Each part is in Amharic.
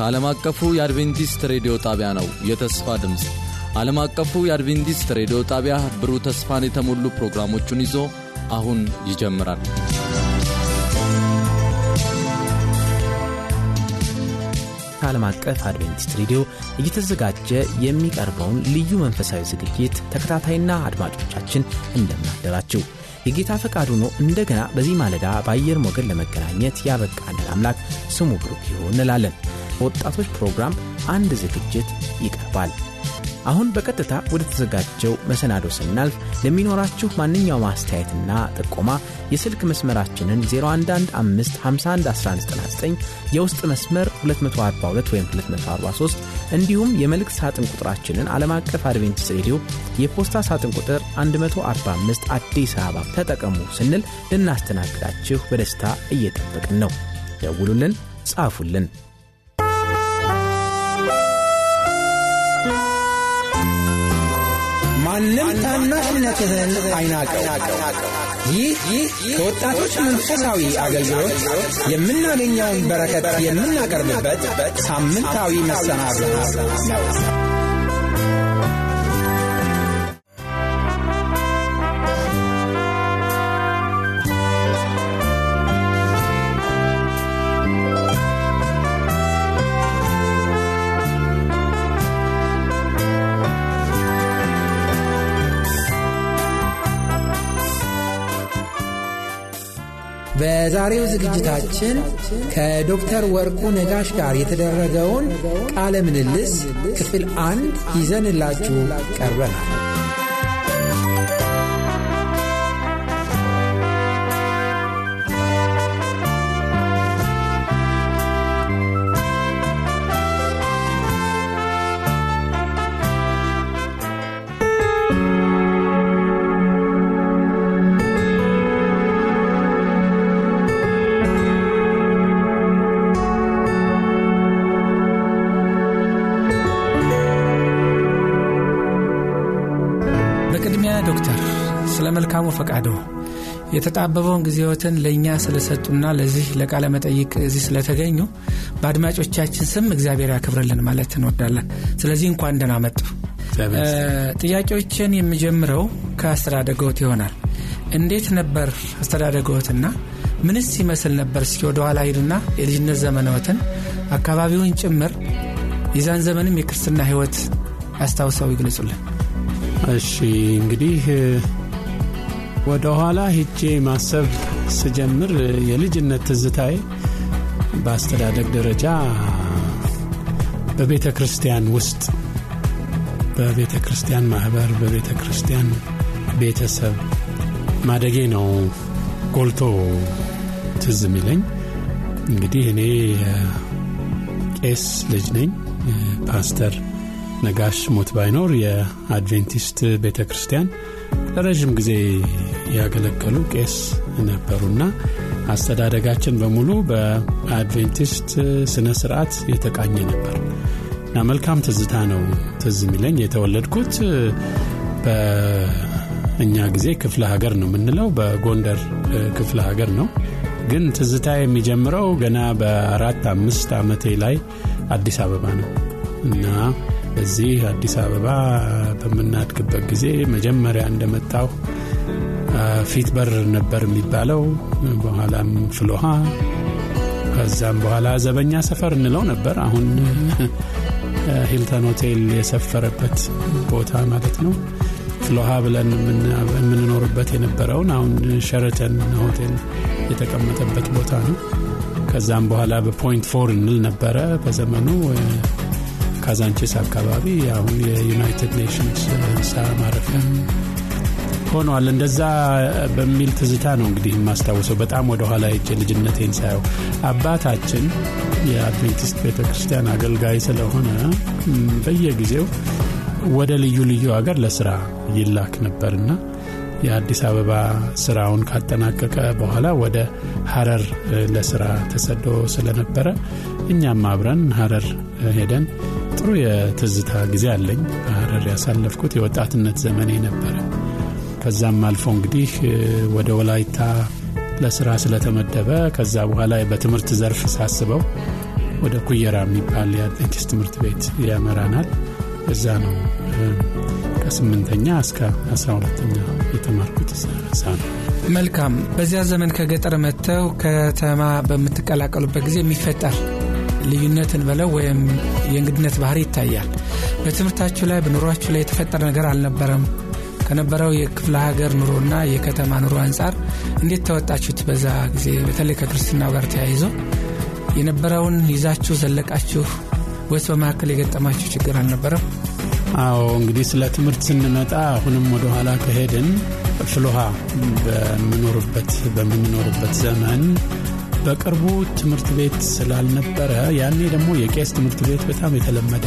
ዓለም አቀፉ የአድቬንቲስት ሬዲዮ ጣቢያ ነው። የተስፋ ድምፅ ዓለም አቀፉ የአድቬንቲስት ሬዲዮ ጣቢያ ብሩህ ተስፋን የተሞሉ ፕሮግራሞቹን ይዞ አሁን ይጀምራል። ከዓለም አቀፍ አድቬንቲስት ሬዲዮ እየተዘጋጀ የሚቀርበውን ልዩ መንፈሳዊ ዝግጅት ተከታታይና አድማጮቻችን እንደምናደራችው የጌታ ፈቃዱ ነው። እንደገና በዚህ ማለዳ በአየር ሞገድ ለመገናኘት ያበቃልን አምላክ ስሙ ብሩክ ይሁን እንላለን። በወጣቶች ፕሮግራም አንድ ዝግጅት ይቀርባል። አሁን በቀጥታ ወደ ተዘጋጀው መሰናዶ ስናልፍ ለሚኖራችሁ ማንኛውም አስተያየትና ጥቆማ የስልክ መስመራችንን 0115511199 የውስጥ መስመር 242 ወይም 243 እንዲሁም የመልእክት ሳጥን ቁጥራችንን ዓለም አቀፍ አድቬንቲስት ሬዲዮ የፖስታ ሳጥን ቁጥር 145 አዲስ አበባ ተጠቀሙ ስንል ልናስተናግዳችሁ በደስታ እየጠበቅን ነው። ደውሉልን፣ ጻፉልን። ማንም ታናሽነትህን አይናቀው። ይህ ከወጣቶች መንፈሳዊ አገልግሎት የምናገኘውን በረከት የምናቀርብበት ሳምንታዊ መሰናዶ ነው። በዛሬው ዝግጅታችን ከዶክተር ወርቁ ነጋሽ ጋር የተደረገውን ቃለ ምልልስ ክፍል አንድ ይዘንላችሁ ቀርበናል። መልካሙ ፈቃዶ የተጣበበውን ጊዜዎትን ለእኛ ስለሰጡና ለዚህ ለቃለ መጠይቅ እዚህ ስለተገኙ በአድማጮቻችን ስም እግዚአብሔር ያክብርልን ማለት እንወዳለን። ስለዚህ እንኳን ደህና መጡ። ጥያቄዎችን የሚጀምረው ከአስተዳደገዎት ይሆናል። እንዴት ነበር አስተዳደገዎትና ምንስ ይመስል ነበር? እስኪ ወደ ኋላ ሂዱና የልጅነት ዘመንዎትን አካባቢውን ጭምር የዛን ዘመንም የክርስትና ሕይወት አስታውሰው ይግለጹልን። እሺ እንግዲህ ወደ ኋላ ሄጄ ማሰብ ስጀምር የልጅነት ትዝታዬ በአስተዳደግ ደረጃ በቤተ ክርስቲያን ውስጥ በቤተ ክርስቲያን ማህበር በቤተ ክርስቲያን ቤተሰብ ማደጌ ነው ጎልቶ ትዝ የሚለኝ። እንግዲህ እኔ ቄስ ልጅ ነኝ። ፓስተር ነጋሽ ሞት ባይኖር የአድቬንቲስት ቤተ ክርስቲያን ለረዥም ጊዜ ያገለገሉ ቄስ ነበሩና አስተዳደጋችን በሙሉ በአድቬንቲስት ስነ ስርዓት የተቃኘ ነበር እና መልካም ትዝታ ነው ትዝ የሚለኝ። የተወለድኩት በእኛ ጊዜ ክፍለ ሀገር ነው የምንለው፣ በጎንደር ክፍለ ሀገር ነው። ግን ትዝታ የሚጀምረው ገና በአራት አምስት ዓመቴ ላይ አዲስ አበባ ነው እና እዚህ አዲስ አበባ በምናድግበት ጊዜ መጀመሪያ እንደመጣው ፊት በር ነበር የሚባለው። በኋላም ፍሎሃ፣ ከዛም በኋላ ዘበኛ ሰፈር እንለው ነበር። አሁን ሂልተን ሆቴል የሰፈረበት ቦታ ማለት ነው። ፍሎሃ ብለን የምንኖርበት የነበረውን አሁን ሸረተን ሆቴል የተቀመጠበት ቦታ ነው። ከዛም በኋላ በ Point Four እንል ነበረ በዘመኑ ካዛንቺስ አካባቢ አሁን የ United Nations ህንፃ ማረፊያ ሆኗል። እንደዛ በሚል ትዝታ ነው እንግዲህ የማስታውሰው። በጣም ወደኋላ ሄጄ ልጅነቴን ሳየው አባታችን የአድቬንቲስት ቤተ ክርስቲያን አገልጋይ ስለሆነ በየጊዜው ወደ ልዩ ልዩ ሀገር ለስራ ይላክ ነበርና የአዲስ አበባ ስራውን ካጠናቀቀ በኋላ ወደ ሀረር ለስራ ተሰዶ ስለነበረ እኛም አብረን ሀረር ሄደን ጥሩ የትዝታ ጊዜ አለኝ። በሀረር ያሳለፍኩት የወጣትነት ዘመኔ ነበረ። ከዛም አልፎ እንግዲህ ወደ ወላይታ ለስራ ስለተመደበ ከዛ በኋላ በትምህርት ዘርፍ ሳስበው ወደ ኩየራ የሚባል የአድቬንቲስት ትምህርት ቤት ያመራናል እዛ ነው ከስምንተኛ እስከ አስራ ሁለተኛ የተማርኩት እዛ ነው መልካም በዚያ ዘመን ከገጠር መጥተው ከተማ በምትቀላቀሉበት ጊዜ የሚፈጠር ልዩነትን በለው ወይም የእንግድነት ባህሪ ይታያል። በትምህርታችሁ ላይ በኑሯችሁ ላይ የተፈጠረ ነገር አልነበረም። ከነበረው የክፍለ ሀገር ኑሮና የከተማ ኑሮ አንጻር እንዴት ተወጣችሁት? በዛ ጊዜ በተለይ ከክርስትናው ጋር ተያይዞ የነበረውን ይዛችሁ ዘለቃችሁ ወይስ በመካከል የገጠማችሁ ችግር አልነበረም? አዎ እንግዲህ ስለ ትምህርት ስንመጣ አሁንም ወደኋላ ከሄድን ፍልሃ በምኖርበት በምንኖርበት ዘመን በቅርቡ ትምህርት ቤት ስላልነበረ ያኔ ደግሞ የቄስ ትምህርት ቤት በጣም የተለመደ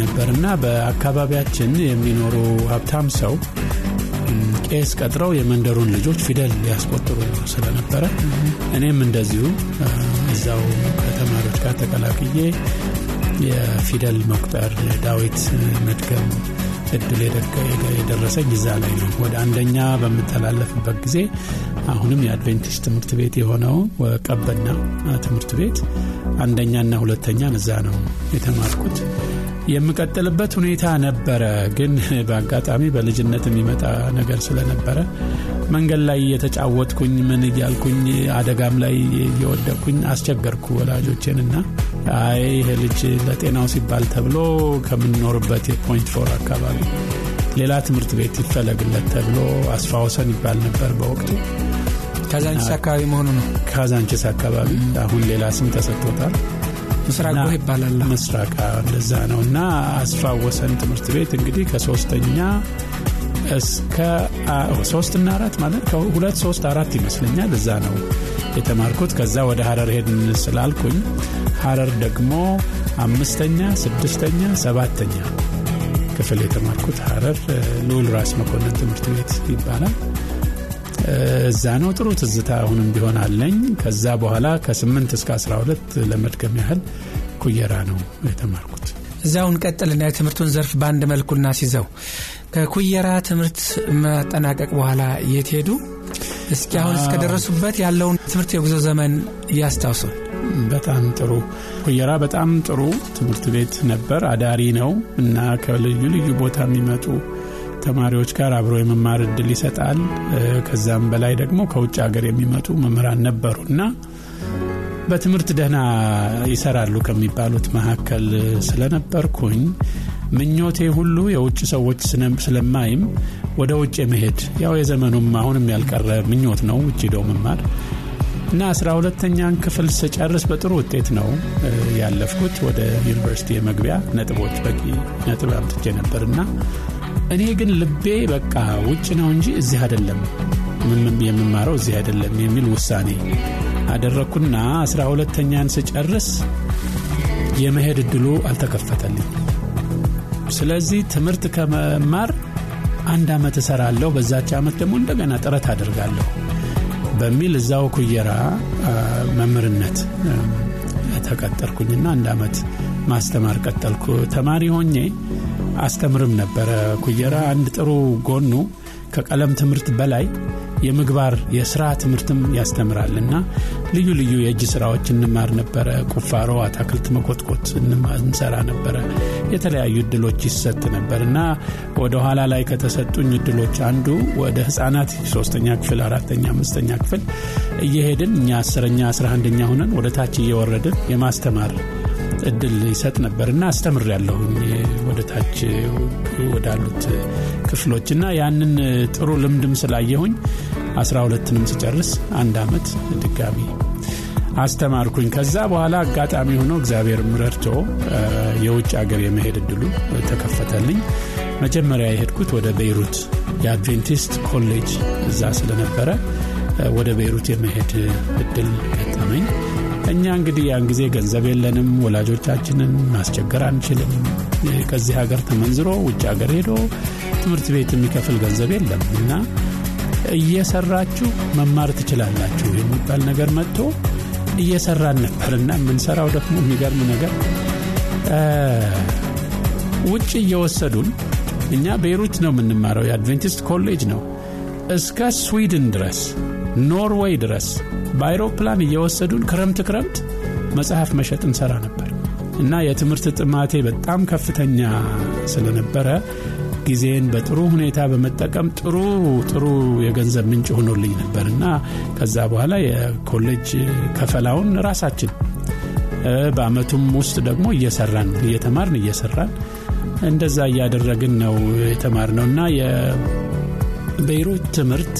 ነበርና በአካባቢያችን የሚኖሩ ሀብታም ሰው ቄስ ቀጥረው የመንደሩን ልጆች ፊደል ሊያስቆጥሩ ስለነበረ እኔም እንደዚሁ እዛው ከተማሪዎች ጋር ተቀላቅዬ የፊደል መቁጠር ዳዊት መድገም እድል የደረሰኝ እዛ ላይ ነው። ወደ አንደኛ በምተላለፍበት ጊዜ አሁንም የአድቬንቲስት ትምህርት ቤት የሆነው ቀበና ትምህርት ቤት አንደኛና ሁለተኛን እዛ ነው የተማርኩት የምቀጥልበት ሁኔታ ነበረ ግን በአጋጣሚ በልጅነት የሚመጣ ነገር ስለነበረ መንገድ ላይ እየተጫወትኩኝ ምን እያልኩኝ አደጋም ላይ እየወደቅኩኝ አስቸገርኩ ወላጆቼንና አይ ይሄ ልጅ ለጤናው ሲባል ተብሎ ከምንኖርበት የ Point Four አካባቢ ሌላ ትምህርት ቤት ይፈለግለት ተብሎ አስፋው ወሰን ይባል ነበር በወቅቱ። ካዛንቺስ አካባቢ መሆኑ ነው? ካዛንቺስ አካባቢ። አሁን ሌላ ስም ተሰጥቶታል ምስራቅ ይባላል። ምስራቅ እንደዛ ነው። እና አስፋ ወሰን ትምህርት ቤት እንግዲህ ከሶስተኛ እስከ ሶስትና አራት ማለት ከሁለት ሶስት አራት ይመስለኛል። እዛ ነው የተማርኩት። ከዛ ወደ ሀረር ሄድን ስላልኩኝ ሀረር ደግሞ አምስተኛ ስድስተኛ ሰባተኛ ክፍል የተማርኩት ሀረር ልውል ራስ መኮንን ትምህርት ቤት ይባላል እዛ ነው። ጥሩ ትዝታ አሁንም ቢሆን አለኝ። ከዛ በኋላ ከ8 እስከ 12 ለመድገም ያህል ኩየራ ነው የተማርኩት። እዚያውን ቀጥልና የትምህርቱን ዘርፍ በአንድ መልኩ እናስይዘው ከኩየራ ትምህርት መጠናቀቅ በኋላ የት ሄዱ? እስኪ አሁን እስከደረሱበት ያለውን ትምህርት የጉዞ ዘመን እያስታውሱን በጣም ጥሩ። ኩየራ በጣም ጥሩ ትምህርት ቤት ነበር። አዳሪ ነው እና ከልዩ ልዩ ቦታ የሚመጡ ተማሪዎች ጋር አብሮ የመማር እድል ይሰጣል። ከዛም በላይ ደግሞ ከውጭ ሀገር የሚመጡ መምህራን ነበሩ እና በትምህርት ደህና ይሰራሉ ከሚባሉት መካከል ስለነበርኩኝ ምኞቴ ሁሉ የውጭ ሰዎች ስለማይም ወደ ውጭ የመሄድ ያው የዘመኑም አሁንም ያልቀረ ምኞት ነው ውጭ ሄደው መማር። እና አስራ ሁለተኛን ክፍል ስጨርስ በጥሩ ውጤት ነው ያለፍኩት ወደ ዩኒቨርሲቲ የመግቢያ ነጥቦች በቂ ነጥብ አምጥቼ ነበርና እኔ ግን ልቤ በቃ ውጭ ነው እንጂ እዚህ አይደለም የምማረው እዚህ አይደለም የሚል ውሳኔ አደረግኩና አስራ ሁለተኛን ስጨርስ የመሄድ እድሉ አልተከፈተልኝ። ስለዚህ ትምህርት ከመማር አንድ ዓመት እሰራለሁ በዛች ዓመት ደግሞ እንደገና ጥረት አደርጋለሁ በሚል እዛው ኩየራ መምህርነት ተቀጠርኩኝና አንድ ዓመት ማስተማር ቀጠልኩ። ተማሪ ሆኜ አስተምርም ነበረ። ኩየራ አንድ ጥሩ ጎኑ ከቀለም ትምህርት በላይ የምግባር የስራ ትምህርትም ያስተምራል እና ልዩ ልዩ የእጅ ስራዎች እንማር ነበረ። ቁፋሮ አታክልት መኮትኮት እንሰራ ነበረ። የተለያዩ እድሎች ይሰጥ ነበር እና ወደ ኋላ ላይ ከተሰጡኝ እድሎች አንዱ ወደ ህጻናት ሶስተኛ ክፍል አራተኛ አምስተኛ ክፍል እየሄድን እኛ አስረኛ አስራ አንደኛ ሆነን ወደ ታች እየወረድን የማስተማር እድል ይሰጥ ነበር እና አስተምር ያለሁኝ ወደ ታች ወዳሉት ክፍሎች እና ያንን ጥሩ ልምድም ስላየሁኝ አስራ ሁለትንም ስጨርስ አንድ አመት ድጋሚ አስተማርኩኝ። ከዛ በኋላ አጋጣሚ ሆኖ እግዚአብሔር ምረድቶ የውጭ ሀገር የመሄድ እድሉ ተከፈተልኝ። መጀመሪያ የሄድኩት ወደ ቤይሩት የአድቬንቲስት ኮሌጅ እዛ ስለነበረ ወደ ቤይሩት የመሄድ እድል ገጠመኝ እኛ እንግዲህ ያን ጊዜ ገንዘብ የለንም ወላጆቻችንን ማስቸገር አንችልም። ከዚህ ሀገር ተመንዝሮ ውጭ ሀገር ሄዶ ትምህርት ቤት የሚከፍል ገንዘብ የለም እና እየሰራችሁ መማር ትችላላችሁ የሚባል ነገር መጥቶ እየሰራን ነበርና የምንሰራው ደግሞ የሚገርም ነገር ውጭ እየወሰዱን እኛ ቤይሩት ነው የምንማረው የአድቬንቲስት ኮሌጅ ነው። እስከ ስዊድን ድረስ ኖርዌይ ድረስ በአይሮፕላን እየወሰዱን ክረምት ክረምት መጽሐፍ መሸጥ እንሰራ ነበር እና የትምህርት ጥማቴ በጣም ከፍተኛ ስለነበረ ጊዜን በጥሩ ሁኔታ በመጠቀም ጥሩ ጥሩ የገንዘብ ምንጭ ሆኖልኝ ነበር እና ከዛ በኋላ የኮሌጅ ክፍያውን ራሳችን በአመቱም ውስጥ ደግሞ እየሰራን እየተማርን እየሰራን እንደዛ እያደረግን ነው የተማር ነው እና የቤይሩት ትምህርት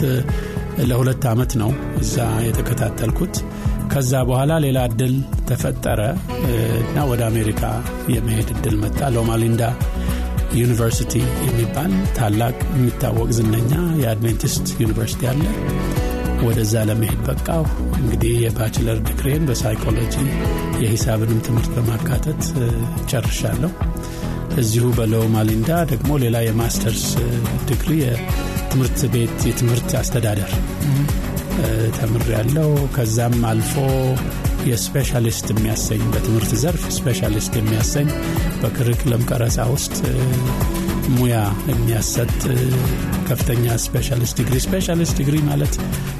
ለሁለት ዓመት ነው እዛ የተከታተልኩት። ከዛ በኋላ ሌላ እድል ተፈጠረ እና ወደ አሜሪካ የመሄድ እድል መጣ። ሎማሊንዳ ዩኒቨርሲቲ የሚባል ታላቅ የሚታወቅ ዝነኛ የአድቬንቲስት ዩኒቨርሲቲ አለ። ወደዛ ለመሄድ በቃሁ እንግዲህ የባችለር ዲግሪን በሳይኮሎጂ የሂሳብንም ትምህርት በማካተት ጨርሻለሁ እዚሁ በሎማሊንዳ ደግሞ ሌላ የማስተርስ ዲግሪ የትምህርት ቤት የትምህርት አስተዳደር ተምሬያለሁ ከዛም አልፎ የ specialist የሚያሰኝ በትምህርት ዘርፍ specialist የሚያሰኝ በ curriculum ቀረጻ ውስጥ ሙያ የሚያሰጥ ከፍተኛ specialist ዲግሪ specialist ዲግሪ ማለት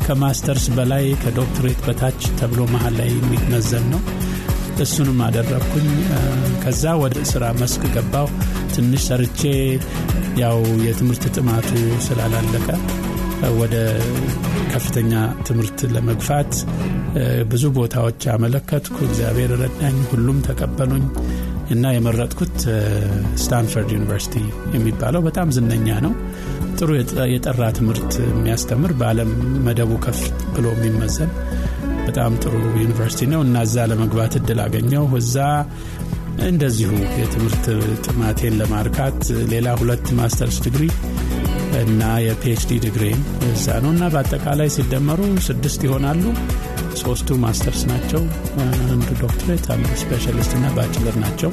ከማስተርስ በላይ ከዶክትሬት በታች ተብሎ መሀል ላይ የሚመዘን ነው እሱንም አደረግኩኝ ከዛ ወደ ስራ መስክ ገባሁ ትንሽ ሰርቼ ያው የትምህርት ጥማቱ ስላላለቀ ወደ ከፍተኛ ትምህርት ለመግፋት ብዙ ቦታዎች አመለከትኩ። እግዚአብሔር ረዳኝ ሁሉም ተቀበሉኝ እና የመረጥኩት ስታንፈርድ ዩኒቨርሲቲ የሚባለው በጣም ዝነኛ ነው። ጥሩ የጠራ ትምህርት የሚያስተምር በአለም መደቡ ከፍ ብሎ የሚመዘን በጣም ጥሩ ዩኒቨርሲቲ ነው እና እዛ ለመግባት እድል አገኘሁ እዛ እንደዚሁ የትምህርት ጥማቴን ለማርካት ሌላ ሁለት ማስተርስ ዲግሪ እና የፒኤችዲ ዲግሪም እዛ ነው እና በአጠቃላይ ሲደመሩ ስድስት ይሆናሉ። ሶስቱ ማስተርስ ናቸው። አንዱ ዶክትሬት አንዱ specialist እና ባችለር ናቸው።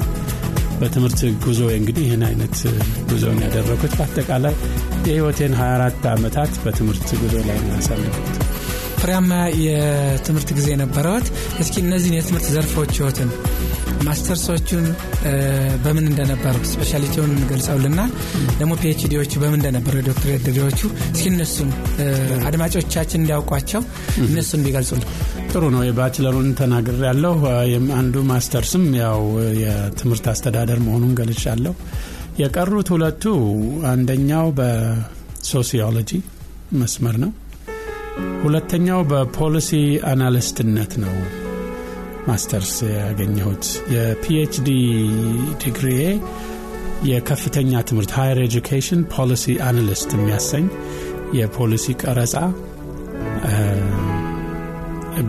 በትምህርት ጉዞ እንግዲህ ይህን አይነት ጉዞን ያደረጉት በአጠቃላይ የህይወቴን 24 ዓመታት በትምህርት ጉዞ ላይ ያሳለፉት ፍሬያማ የትምህርት ጊዜ ነበረዎት እስኪ እነዚህን የትምህርት ዘርፎች ህይወትን ማስተርሶቹን በምን እንደነበሩ specialty ውን ገልጸውልናል ደግሞ ፒኤችዲዎቹ በምን እንደነበሩ የዶክትሬት ድግሪዎቹ እስኪ እነሱን አድማጮቻችን እንዲያውቋቸው እነሱን ቢገልጹልን። ጥሩ ነው። የባችለሩን ተናግር ያለሁ አንዱ ማስተርስም ያው የትምህርት አስተዳደር መሆኑን ገልጫለሁ። የቀሩት ሁለቱ አንደኛው በሶሲዮሎጂ መስመር ነው ሁለተኛው በ policy analyst ነት ነው ማስተርስ ያገኘሁት። የፒኤችዲ ዲግሪዬ የከፍተኛ ትምህርት higher education policy analyst የሚያሰኝ የፖሊሲ ቀረጻ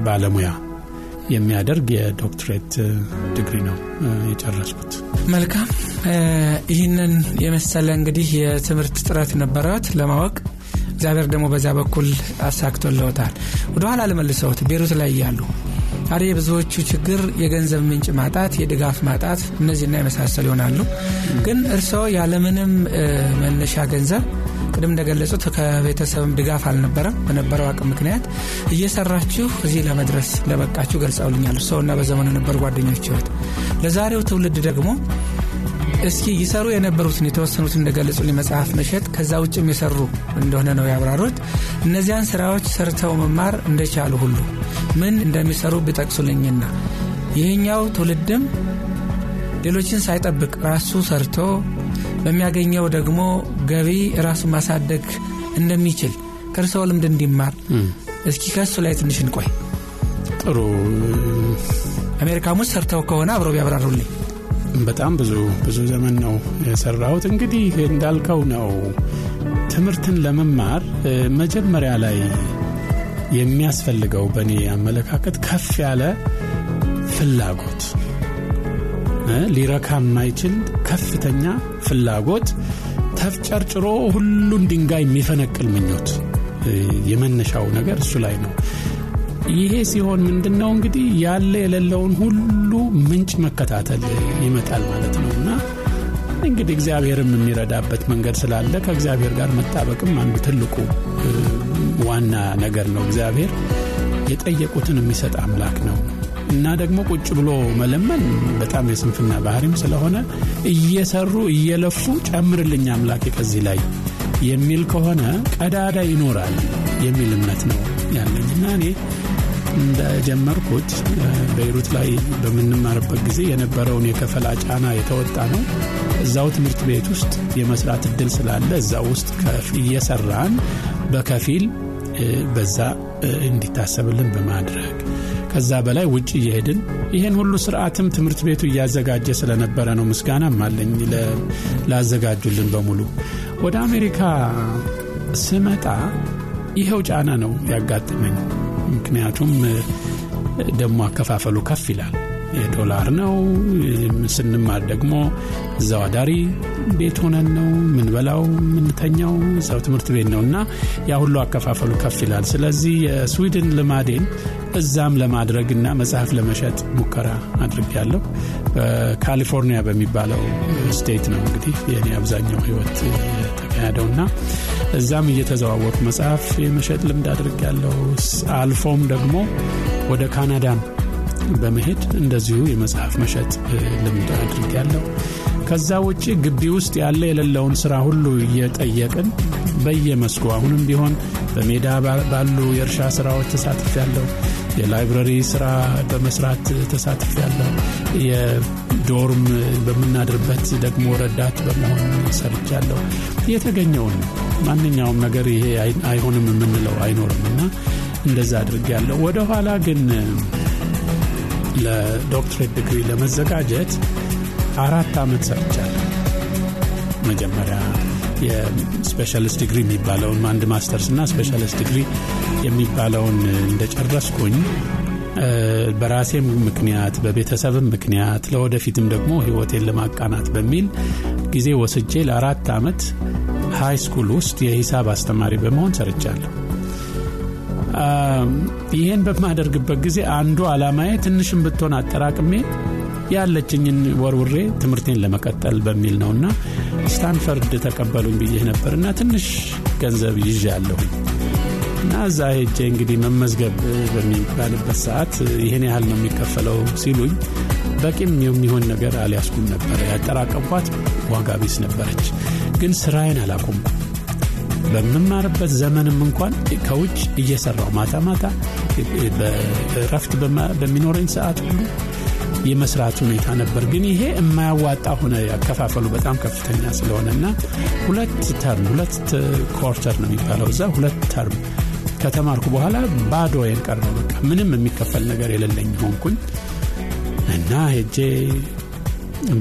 ባለሙያ የሚያደርግ የዶክትሬት ዲግሪ ነው የጨረስኩት። መልካም። ይህንን የመሰለ እንግዲህ የትምህርት ጥረት ነበረዎት ለማወቅ እግዚአብሔር ደግሞ በዚያ በኩል አሳክቶለውታል ወደኋላ ልመልስዎት ቤይሩት ላይ ያሉ ዛሬ የብዙዎቹ ችግር የገንዘብ ምንጭ ማጣት የድጋፍ ማጣት እነዚህና የመሳሰሉ ይሆናሉ። ግን እርስዎ ያለምንም መነሻ ገንዘብ ቅድም እንደገለጹት ከቤተሰብም ድጋፍ አልነበረም በነበረው አቅም ምክንያት እየሰራችሁ እዚህ ለመድረስ ለበቃችሁ ገልጸውልኛል። እርስዎና በዘመኑ የነበሩ ጓደኞች ህይወት ለዛሬው ትውልድ ደግሞ እስኪ ይሰሩ የነበሩትን የተወሰኑት እንደገለጹልኝ መጽሐፍ መሸጥ ከዛ ውጭም የሰሩ እንደሆነ ነው ያብራሩት። እነዚያን ስራዎች ሰርተው መማር እንደቻሉ ሁሉ ምን እንደሚሰሩ ቢጠቅሱልኝና ይህኛው ትውልድም ሌሎችን ሳይጠብቅ ራሱ ሰርቶ በሚያገኘው ደግሞ ገቢ ራሱን ማሳደግ እንደሚችል ከእርስዎ ልምድ እንዲማር እስኪ ከሱ ላይ ትንሽ እንቆይ። ጥሩ። አሜሪካም ውስጥ ሰርተው ከሆነ አብሮ ቢያብራሩልኝ በጣም ብዙ ብዙ ዘመን ነው የሰራሁት። እንግዲህ እንዳልከው ነው ትምህርትን ለመማር መጀመሪያ ላይ የሚያስፈልገው በእኔ አመለካከት ከፍ ያለ ፍላጎት ሊረካ የማይችል ከፍተኛ ፍላጎት ተፍጨርጭሮ ሁሉን ድንጋይ የሚፈነቅል ምኞት የመነሻው ነገር እሱ ላይ ነው ይሄ ሲሆን ምንድን ነው እንግዲህ ያለ የሌለውን ሁሉ ምንጭ መከታተል ይመጣል ማለት ነው። እና እንግዲህ እግዚአብሔርም የሚረዳበት መንገድ ስላለ ከእግዚአብሔር ጋር መጣበቅም አንዱ ትልቁ ዋና ነገር ነው። እግዚአብሔር የጠየቁትን የሚሰጥ አምላክ ነው። እና ደግሞ ቁጭ ብሎ መለመን በጣም የስንፍና ባህሪም ስለሆነ እየሰሩ እየለፉ ጨምርልኝ አምላክ ከዚህ ላይ የሚል ከሆነ ቀዳዳ ይኖራል የሚል እምነት ነው ያለኝ። እና እኔ እንደጀመርኩት ቤይሩት ላይ በምንማርበት ጊዜ የነበረውን የከፈላ ጫና የተወጣ ነው። እዛው ትምህርት ቤት ውስጥ የመስራት እድል ስላለ እዛው ውስጥ እየሰራን በከፊል በዛ እንዲታሰብልን በማድረግ ከዛ በላይ ውጭ እየሄድን ይህን ሁሉ ስርዓትም ትምህርት ቤቱ እያዘጋጀ ስለነበረ ነው። ምስጋናም አለኝ ላዘጋጁልን በሙሉ። ወደ አሜሪካ ስመጣ ይኸው ጫና ነው ያጋጠመኝ። ምክንያቱም ደግሞ አከፋፈሉ ከፍ ይላል። የዶላር ነው። ስንማር ደግሞ እዛው አዳሪ ቤት ሆነን ነው ምንበላው፣ ምንተኛው እዛው ትምህርት ቤት ነው እና ያ ሁሉ አከፋፈሉ ከፍ ይላል። ስለዚህ የስዊድን ልማዴን እዛም ለማድረግ እና መጽሐፍ ለመሸጥ ሙከራ አድርጌያለሁ። ካሊፎርኒያ በሚባለው ስቴት ነው እንግዲህ የኔ አብዛኛው ህይወት የተካሄደው እና እዛም እየተዘዋወርኩ መጽሐፍ የመሸጥ ልምድ አድርጌያለሁ። አልፎም ደግሞ ወደ ካናዳም በመሄድ እንደዚሁ የመጽሐፍ መሸጥ ልምድ አድርጌያለሁ። ከዛ ውጭ ግቢ ውስጥ ያለ የሌለውን ስራ ሁሉ እየጠየቅን በየመስኩ አሁንም ቢሆን በሜዳ ባሉ የእርሻ ስራዎች ተሳትፍ ያለው የላይብረሪ ስራ በመስራት ተሳትፍ ያለው የዶርም በምናድርበት ደግሞ ረዳት በመሆን ሰርቻለሁ። የተገኘውን ማንኛውም ነገር ይሄ አይሆንም የምንለው አይኖርም እና እንደዛ አድርጌያለሁ። ወደኋላ ግን ለዶክትሬት ዲግሪ ለመዘጋጀት አራት ዓመት ሰርቻለሁ። መጀመሪያ የ specialist ዲግሪ የሚባለውን አንድ ማስተርስ እና specialist ዲግሪ የሚባለውን እንደጨረስኩኝ በራሴም ምክንያት በቤተሰብም ምክንያት ለወደፊትም ደግሞ ህይወቴን ለማቃናት በሚል ጊዜ ወስጄ ለአራት ዓመት high school ውስጥ የሂሳብ አስተማሪ በመሆን ሰርቻለሁ። ይህን በማደርግበት ጊዜ አንዱ ዓላማዬ ትንሽም ብትሆን አጠራቅሜ ያለችኝን ወርውሬ ትምህርቴን ለመቀጠል በሚል ነውና ስታንፈርድ ተቀበሉኝ ብዬ ነበርና ትንሽ ገንዘብ ይዤ ያለሁኝ እና እዛ ሄጄ እንግዲህ መመዝገብ በሚባልበት ሰዓት ይህን ያህል ነው የሚከፈለው ሲሉኝ በቂም የሚሆን ነገር አልያዝኩም ነበረ። ያጠራቀምኳት ዋጋ ቢስ ነበረች። ግን ስራዬን አላቆምኩም። በምማርበት ዘመንም እንኳን ከውጭ እየሰራው ማታ ማታ ረፍት በሚኖረኝ ሰዓት ሁሉ የመስራት ሁኔታ ነበር። ግን ይሄ የማያዋጣ ሆነ። ያከፋፈሉ በጣም ከፍተኛ ስለሆነ እና ሁለት ተርም ሁለት ኮርተር ነው የሚባለው እዛ ሁለት ተርም ከተማርኩ በኋላ ባዶ ወይን ቀረው። በቃ ምንም የሚከፈል ነገር የሌለኝ ሆንኩኝ እና ሄጄ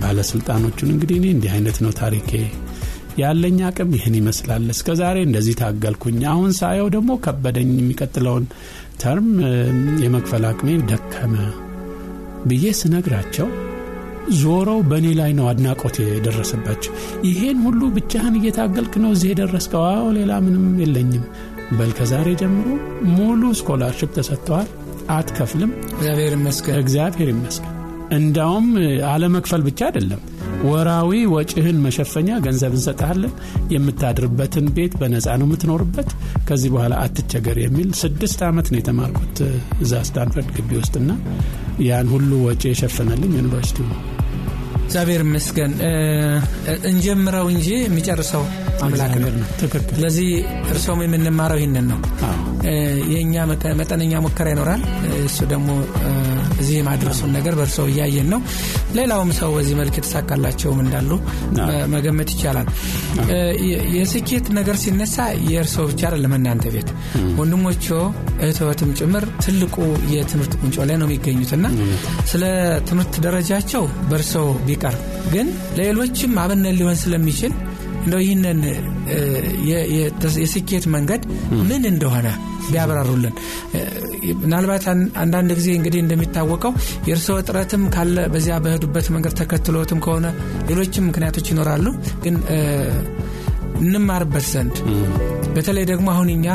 ባለስልጣኖቹን እንግዲህ እኔ እንዲህ አይነት ነው ታሪኬ ያለኝ አቅም ይህን ይመስላል። እስከ ዛሬ እንደዚህ ታገልኩኝ። አሁን ሳየው ደግሞ ከበደኝ። የሚቀጥለውን ተርም የመክፈል አቅሜ ደከመ ብዬ ስነግራቸው ዞረው በእኔ ላይ ነው አድናቆት የደረሰባቸው። ይሄን ሁሉ ብቻህን እየታገልክ ነው እዚህ የደረስከው? አዎ ሌላ ምንም የለኝም። በል ከዛሬ ጀምሮ ሙሉ scholarship ተሰጥቶሃል። አትከፍልም። እግዚአብሔር ይመስገን። እግዚአብሔር ይመስገን። እንዳውም አለመክፈል ብቻ አይደለም ወራዊ ወጪህን መሸፈኛ ገንዘብ እንሰጠሃለን። የምታድርበትን ቤት በነፃ ነው የምትኖርበት። ከዚህ በኋላ አትቸገር የሚል ስድስት ዓመት ነው የተማርኩት እዛ ስታንፈርድ ግቢ ውስጥና ያን ሁሉ ወጪ የሸፈነልኝ ዩኒቨርሲቲ ነው። እግዚአብሔር ይመስገን። እንጀምረው እንጂ የሚጨርሰው አምላክ ነው። ስለዚህ እርሶም የምንማረው ይህንን ነው። የእኛ መጠነኛ ሙከራ ይኖራል። እሱ ደግሞ እዚህ የማድረሱን ነገር በእርሶ እያየን ነው። ሌላውም ሰው በዚህ መልክ የተሳካላቸውም እንዳሉ መገመት ይቻላል። የስኬት ነገር ሲነሳ የእርሶ ብቻ አይደለም። እናንተ ቤት ወንድሞቾ እህትወትም ጭምር ትልቁ የትምህርት ቁንጮ ላይ ነው የሚገኙት እና ስለ ትምህርት ደረጃቸው በእርሶ ቢቀር ግን ለሌሎችም አብነት ሊሆን ስለሚችል እንደው ይህንን የስኬት መንገድ ምን እንደሆነ ቢያብራሩልን። ምናልባት አንዳንድ ጊዜ እንግዲህ እንደሚታወቀው የእርስዎ ጥረትም ካለ በዚያ በሄዱበት መንገድ ተከትሎትም ከሆነ ሌሎችም ምክንያቶች ይኖራሉ። ግን እንማርበት ዘንድ በተለይ ደግሞ አሁን እኛ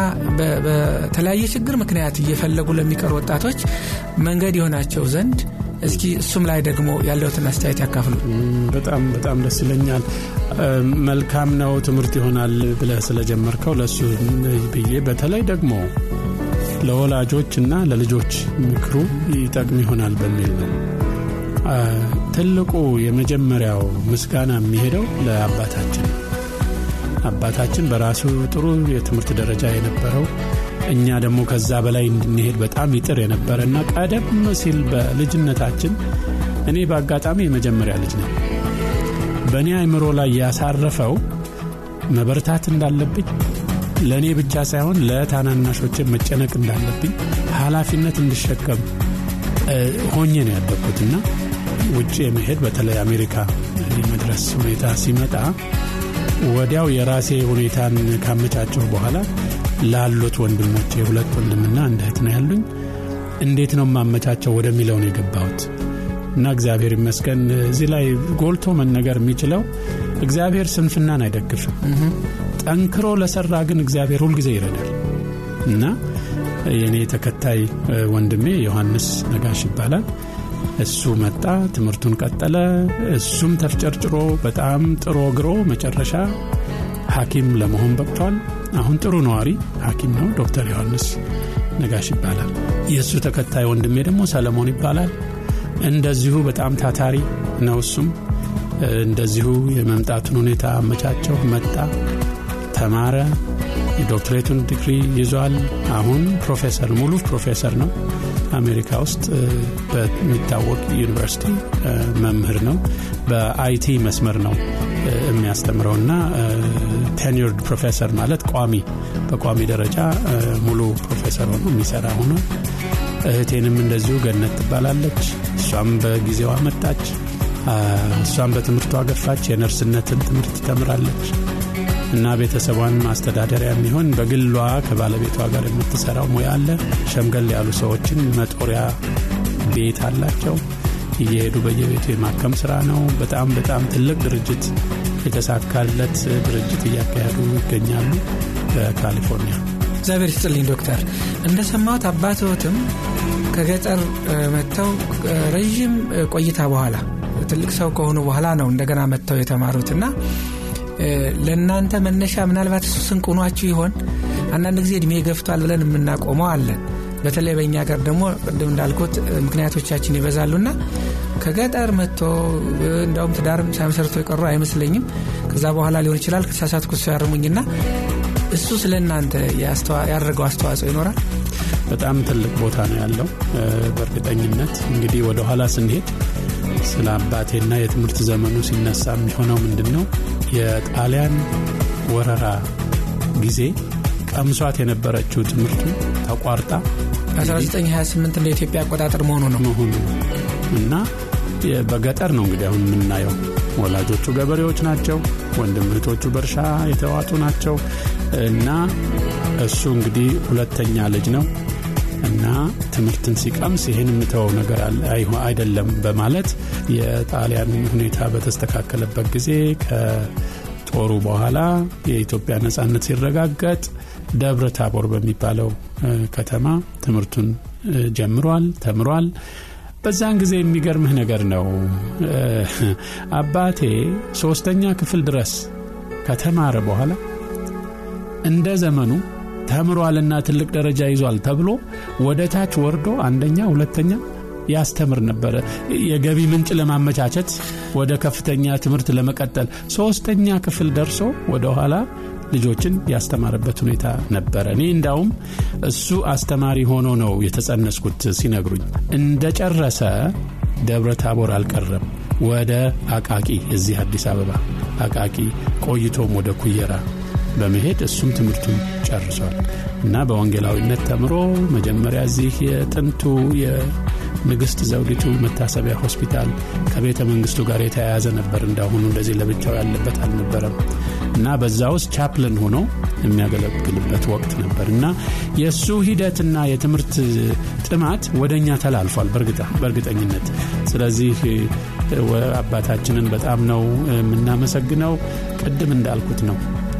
በተለያየ ችግር ምክንያት እየፈለጉ ለሚቀሩ ወጣቶች መንገድ የሆናቸው ዘንድ እስኪ እሱም ላይ ደግሞ ያለውትን አስተያየት ያካፍሉ። በጣም በጣም ደስ ይለኛል። መልካም ነው ትምህርት ይሆናል ብለህ ስለጀመርከው ለእሱ ብዬ በተለይ ደግሞ ለወላጆች እና ለልጆች ምክሩ ይጠቅም ይሆናል በሚል ነው። ትልቁ የመጀመሪያው ምስጋና የሚሄደው ለአባታችን አባታችን በራሱ ጥሩ የትምህርት ደረጃ የነበረው እኛ ደግሞ ከዛ በላይ እንድንሄድ በጣም ይጥር የነበረና ቀደም ሲል በልጅነታችን እኔ በአጋጣሚ የመጀመሪያ ልጅ ነው በእኔ አይምሮ ላይ ያሳረፈው መበርታት እንዳለብኝ ለእኔ ብቻ ሳይሆን ለታናናሾች መጨነቅ እንዳለብኝ ኃላፊነት እንድሸከም ሆኜ ነው ያደግኩትና ውጭ የመሄድ በተለይ አሜሪካ የመድረስ ሁኔታ ሲመጣ ወዲያው የራሴ ሁኔታን ካመቻቸው በኋላ ላሉት ወንድሞቼ ሁለት ወንድምና አንድ እህት ነው ያሉኝ። እንዴት ነው ማመቻቸው ወደሚለው ነው የገባሁት? እና እግዚአብሔር ይመስገን እዚህ ላይ ጎልቶ መነገር የሚችለው እግዚአብሔር ስንፍናን አይደግፍም። ጠንክሮ ለሰራ ግን እግዚአብሔር ሁልጊዜ ይረዳል። እና የእኔ ተከታይ ወንድሜ ዮሐንስ ነጋሽ ይባላል። እሱ መጣ ትምህርቱን ቀጠለ። እሱም ተፍጨርጭሮ በጣም ጥሮ ግሮ መጨረሻ ሐኪም ለመሆን በቅቷል አሁን ጥሩ ነዋሪ ሐኪም ነው ዶክተር ዮሐንስ ነጋሽ ይባላል። የእሱ ተከታይ ወንድሜ ደግሞ ሰለሞን ይባላል። እንደዚሁ በጣም ታታሪ ነው እሱም። እንደዚሁ የመምጣቱን ሁኔታ አመቻቸው መጣ ተማረ የዶክትሬቱን ዲግሪ ይዟል። አሁን ፕሮፌሰር ሙሉ ፕሮፌሰር ነው። አሜሪካ ውስጥ በሚታወቅ ዩኒቨርሲቲ መምህር ነው። በ IT መስመር ነው የሚያስተምረው እና tenured professor ማለት ቋሚ በቋሚ ደረጃ ሙሉ ፕሮፌሰር ሆኖ የሚሰራ ሆኖ እህቴንም እንደዚሁ ገነት ትባላለች። እሷም በጊዜዋ መጣች። እሷም በትምህርቷ ገፋች። የነርስነትን ትምህርት ተምራለች እና ቤተሰቧን ማስተዳደሪያ የሚሆን በግሏ ከባለቤቷ ጋር የምትሰራው ሙያ አለ። ሸምገል ያሉ ሰዎችን መጦሪያ ቤት አላቸው እየሄዱ በየቤቱ የማከም ስራ ነው። በጣም በጣም ትልቅ ድርጅት የተሳካለት ድርጅት እያካሄዱ ይገኛሉ በካሊፎርኒያ። እግዚአብሔር ይስጥልኝ ዶክተር። እንደሰማሁት አባትዎትም ከገጠር መጥተው ረዥም ቆይታ በኋላ ትልቅ ሰው ከሆኑ በኋላ ነው እንደገና መጥተው የተማሩትና ለእናንተ መነሻ ምናልባት እሱ ስንቁኗችሁ ይሆን? አንዳንድ ጊዜ እድሜ ገፍቷል ብለን የምናቆመው አለን። በተለይ በእኛ ሀገር ደግሞ ቅድም እንዳልኩት ምክንያቶቻችን ይበዛሉና ከገጠር መጥቶ እንዳውም ትዳርም ሳይመሰርቶ የቀሩ አይመስለኝም። ከዛ በኋላ ሊሆን ይችላል ከተሳሳትኩ እሱ ያርሙኝና እሱ ስለ እናንተ ያደረገው አስተዋጽኦ ይኖራል? በጣም ትልቅ ቦታ ነው ያለው። በእርግጠኝነት እንግዲህ ወደ ኋላ ስንሄድ ስለ አባቴና የትምህርት ዘመኑ ሲነሳ የሚሆነው ምንድን ነው የጣሊያን ወረራ ጊዜ ቀምሷት የነበረችው ትምህርቱ ተቋርጣ 1928 እንደ ኢትዮጵያ አቆጣጠር መሆኑ ነው። መሆኑ እና በገጠር ነው እንግዲህ አሁን የምናየው። ወላጆቹ ገበሬዎች ናቸው ወንድም እህቶቹ በእርሻ የተዋጡ ናቸው። እና እሱ እንግዲህ ሁለተኛ ልጅ ነው። እና ትምህርትን ሲቀምስ ይህን የምተወው ነገር አይደለም በማለት የጣሊያን ሁኔታ በተስተካከለበት ጊዜ ከጦሩ በኋላ የኢትዮጵያ ነጻነት ሲረጋገጥ ደብረ ታቦር በሚባለው ከተማ ትምህርቱን ጀምሯል ተምሯል በዛን ጊዜ የሚገርምህ ነገር ነው። አባቴ ሶስተኛ ክፍል ድረስ ከተማረ በኋላ እንደ ዘመኑ ተምሯልና ትልቅ ደረጃ ይዟል ተብሎ ወደ ታች ወርዶ አንደኛ ሁለተኛ ያስተምር ነበረ። የገቢ ምንጭ ለማመቻቸት ወደ ከፍተኛ ትምህርት ለመቀጠል ሶስተኛ ክፍል ደርሶ ወደ ኋላ ልጆችን ያስተማረበት ሁኔታ ነበረ። እኔ እንዳውም እሱ አስተማሪ ሆኖ ነው የተጸነስኩት ሲነግሩኝ እንደጨረሰ ደብረ ታቦር አልቀረም። ወደ አቃቂ እዚህ አዲስ አበባ አቃቂ ቆይቶም ወደ ኩየራ በመሄድ እሱም ትምህርቱን ጨርሷል። እና በወንጌላዊነት ተምሮ መጀመሪያ እዚህ የጥንቱ የንግሥት ዘውዲቱ መታሰቢያ ሆስፒታል ከቤተ መንግስቱ ጋር የተያያዘ ነበር። እንዳሁኑ እንደዚህ ለብቻው ያለበት አልነበረም እና በዛ ውስጥ ቻፕልን ሆኖ የሚያገለግልበት ወቅት ነበር እና የእሱ ሂደትና የትምህርት ጥማት ወደ እኛ ተላልፏል በእርግጠኝነት። ስለዚህ አባታችንን በጣም ነው የምናመሰግነው። ቅድም እንዳልኩት ነው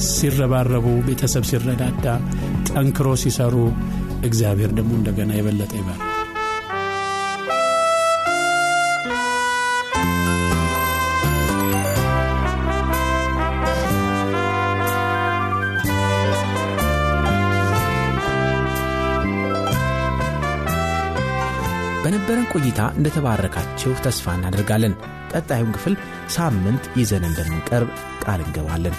ሲረባረቡ ቤተሰብ ሲረዳዳ ጠንክሮ ሲሰሩ እግዚአብሔር ደግሞ እንደገና የበለጠ ይባል ቆይታ እንደተባረካችሁ ተስፋ እናደርጋለን። ቀጣዩን ክፍል ሳምንት ይዘን እንደምንቀርብ ቃል እንገባለን።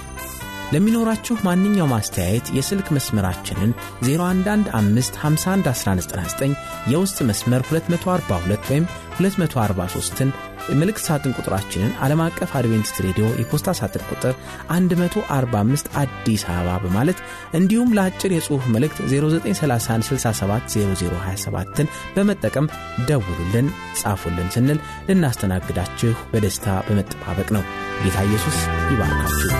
ለሚኖራችሁ ማንኛውም አስተያየት የስልክ መስመራችንን 0115511199 የውስጥ መስመር 242 ወይም 243ን መልእክት ሳጥን ቁጥራችንን ዓለም አቀፍ አድቬንቲስት ሬዲዮ የፖስታ ሳጥን ቁጥር 145 አዲስ አበባ በማለት እንዲሁም ለአጭር የጽሑፍ መልእክት 0931670027ን በመጠቀም ደውሉልን፣ ጻፉልን ስንል ልናስተናግዳችሁ በደስታ በመጠባበቅ ነው። ጌታ ኢየሱስ ይባርካችሁ።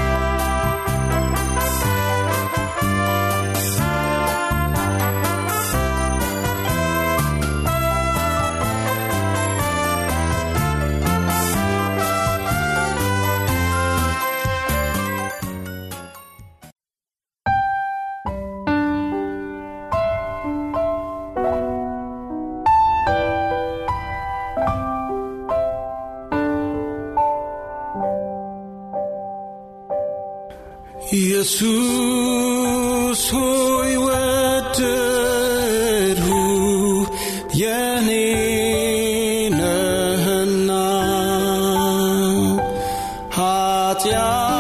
家。